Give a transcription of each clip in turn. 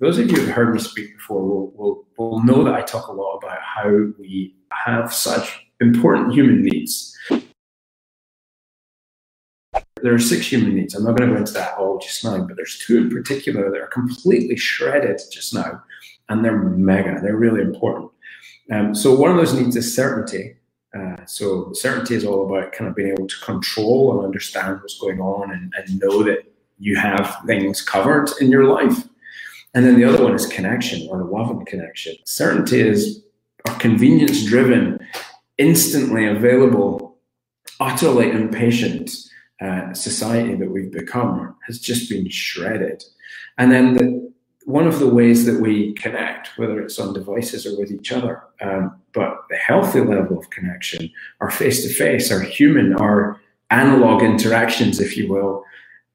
those of you who've heard me speak before will, will, will know that I talk a lot about how we have such important human needs. There are six human needs. I'm not going to go into that all just now, but there's two in particular that are completely shredded just now, and they're mega. They're really important. Um, so one of those needs is certainty. Uh, so certainty is all about kind of being able to control and understand what's going on and, and know that you have things covered in your life. And then the other one is connection or love and connection. Certainty is a convenience driven, instantly available, utterly impatient uh, society that we've become has just been shredded. And then the, one of the ways that we connect, whether it's on devices or with each other, um, but the healthy level of connection, our face to face, our human, our analog interactions, if you will,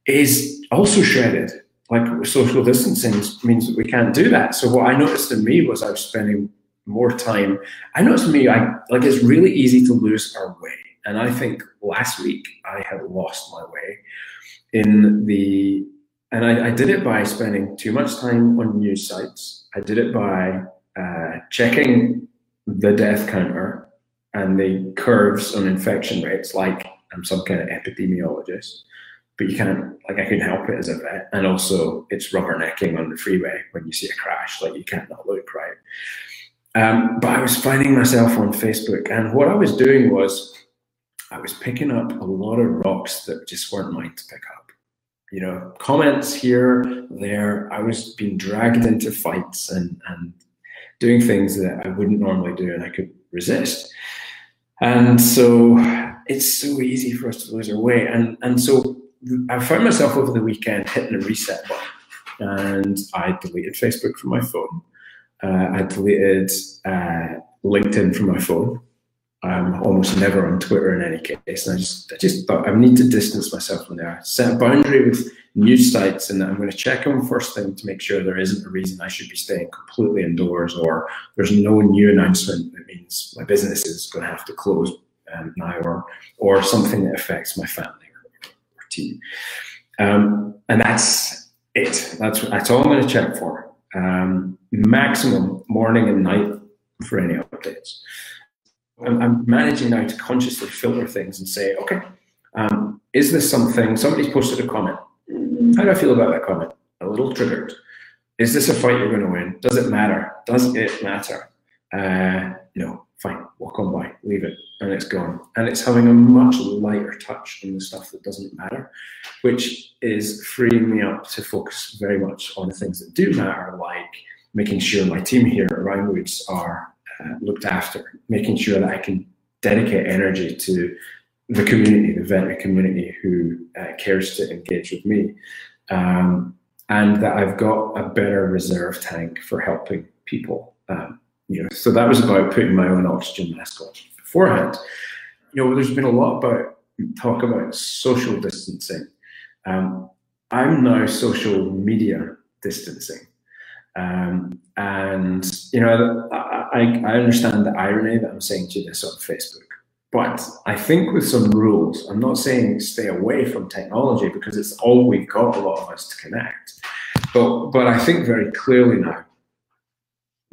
is also shredded. Like social distancing means that we can't do that. So what I noticed in me was I was spending more time. I noticed me, I like it's really easy to lose our way. And I think last week I had lost my way in the, and I, I did it by spending too much time on news sites. I did it by uh, checking the death counter and the curves on infection rates, like I'm some kind of epidemiologist but you can't like I couldn't help it as a vet. And also it's rubbernecking on the freeway when you see a crash, like you can't not look right. Um, but I was finding myself on Facebook, and what I was doing was I was picking up a lot of rocks that just weren't mine to pick up. You know, comments here, there. I was being dragged into fights and and doing things that I wouldn't normally do, and I could resist. And so it's so easy for us to lose our way. And and so I found myself over the weekend hitting a reset button, and I deleted Facebook from my phone. Uh, I deleted uh, LinkedIn from my phone. I'm almost never on Twitter in any case. And I just, I just thought I need to distance myself from there. Set a boundary with news sites, and I'm going to check them first thing to make sure there isn't a reason I should be staying completely indoors, or there's no new announcement that means my business is going to have to close um, now, or or something that affects my family team. Um, and that's it. That's that's all I'm going to check for. Um, maximum morning and night for any updates. I'm, I'm, managing now to consciously filter things and say, okay, um, is this something? Somebody's posted a comment. How do I feel about that comment? A little triggered. Is this a fight you're going to win? Does it matter? Does it matter? Uh, know, fine, walk on by, leave it, and it's gone. And it's having a much lighter touch on the stuff that doesn't matter, which is freeing me up to focus very much on the things that do matter, like making sure my team here at Roundwoods are uh, looked after, making sure that I can dedicate energy to the community, the veterinary community who uh, cares to engage with me, um, and that I've got a better reserve tank for helping people. Um, you know, so that was about putting my own oxygen mask on beforehand. You know, there's been a lot about talk about social distancing. Um, I'm now social media distancing. Um, and you know, I, I understand the irony that I'm saying to this on Facebook, but I think with some rules, I'm not saying stay away from technology because it's all we've got, a lot of us to connect. But but I think very clearly now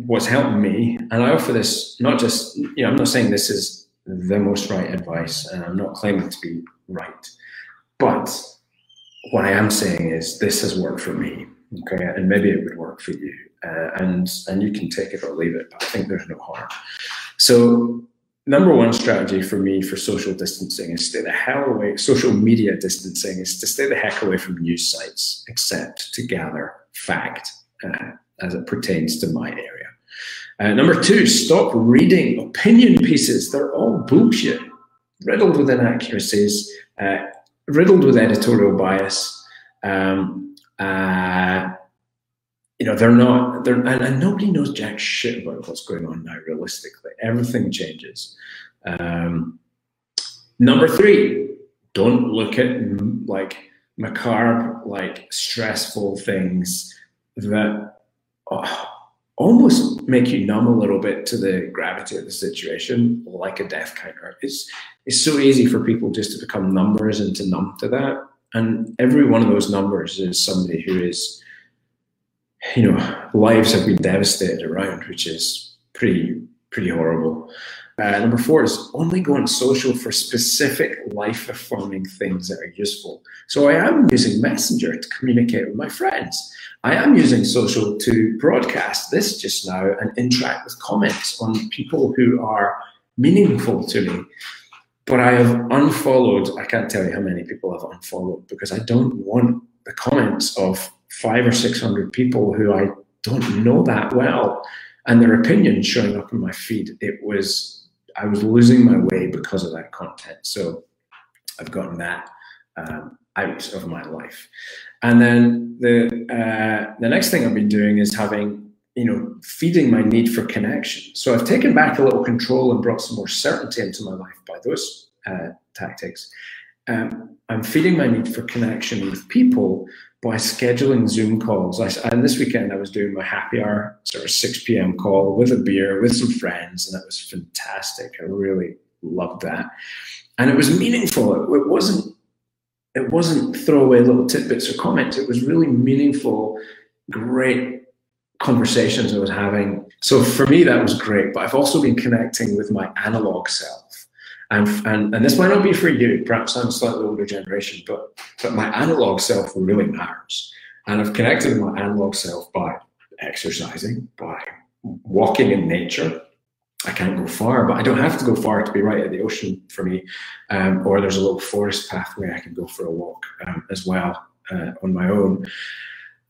what's helped me, and I offer this not just, you know, I'm not saying this is the most right advice, and I'm not claiming to be right, but what I am saying is this has worked for me, okay, and maybe it would work for you, uh, and and you can take it or leave it, but I think there's no harm. So number one strategy for me for social distancing is stay the hell away. Social media distancing is to stay the heck away from news sites, except to gather fact uh, as it pertains to my area. Uh, number two, stop reading opinion pieces. They're all bullshit, riddled with inaccuracies, uh, riddled with editorial bias. Um, uh, you know, they're not, they're, and, and, nobody knows jack shit about what's going on now, realistically. Everything changes. Um, number three, don't look at like macabre, like stressful things that, oh, almost make you numb a little bit to the gravity of the situation, like a death counter. It's it's so easy for people just to become numbers and to numb to that. And every one of those numbers is somebody who is you know, lives have been devastated around, which is pretty pretty horrible. Uh, number four is only go on social for specific life affirming things that are useful. So I am using Messenger to communicate with my friends. I am using social to broadcast this just now and interact with comments on people who are meaningful to me. But I have unfollowed, I can't tell you how many people I've unfollowed because I don't want the comments of five or 600 people who I don't know that well and their opinions showing up in my feed. It was, I was losing my way because of that content. So I've gotten that um, out of my life. And then the uh, the next thing I've been doing is having you know feeding my need for connection. So I've taken back a little control and brought some more certainty into my life by those uh, tactics. Um, I'm feeding my need for connection with people by scheduling Zoom calls. I, and this weekend I was doing my happy hour, sort of 6 p.m. call with a beer with some friends, and that was fantastic. I really loved that, and it was meaningful. It, it wasn't it wasn't throwaway little tidbits or comments. It was really meaningful, great conversations I was having. So for me, that was great. But I've also been connecting with my analog self. And, and, and this might not be for you, perhaps I'm slightly older generation, but, but my analog self really matters. And I've connected with my analog self by exercising, by walking in nature, I can't go far, but I don't have to go far to be right at the ocean for me. Um, or there's a little forest pathway I can go for a walk um, as well uh, on my own.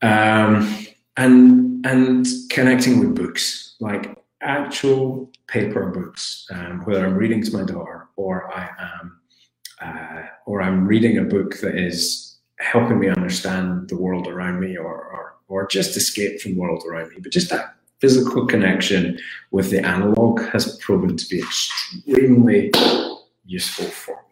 Um, and and connecting with books, like actual paper books, um, whether I'm reading to my daughter or I am, uh, or I'm reading a book that is helping me understand the world around me, or or or just escape from the world around me. But just that physical connection with the analog has proven to be extremely useful for me.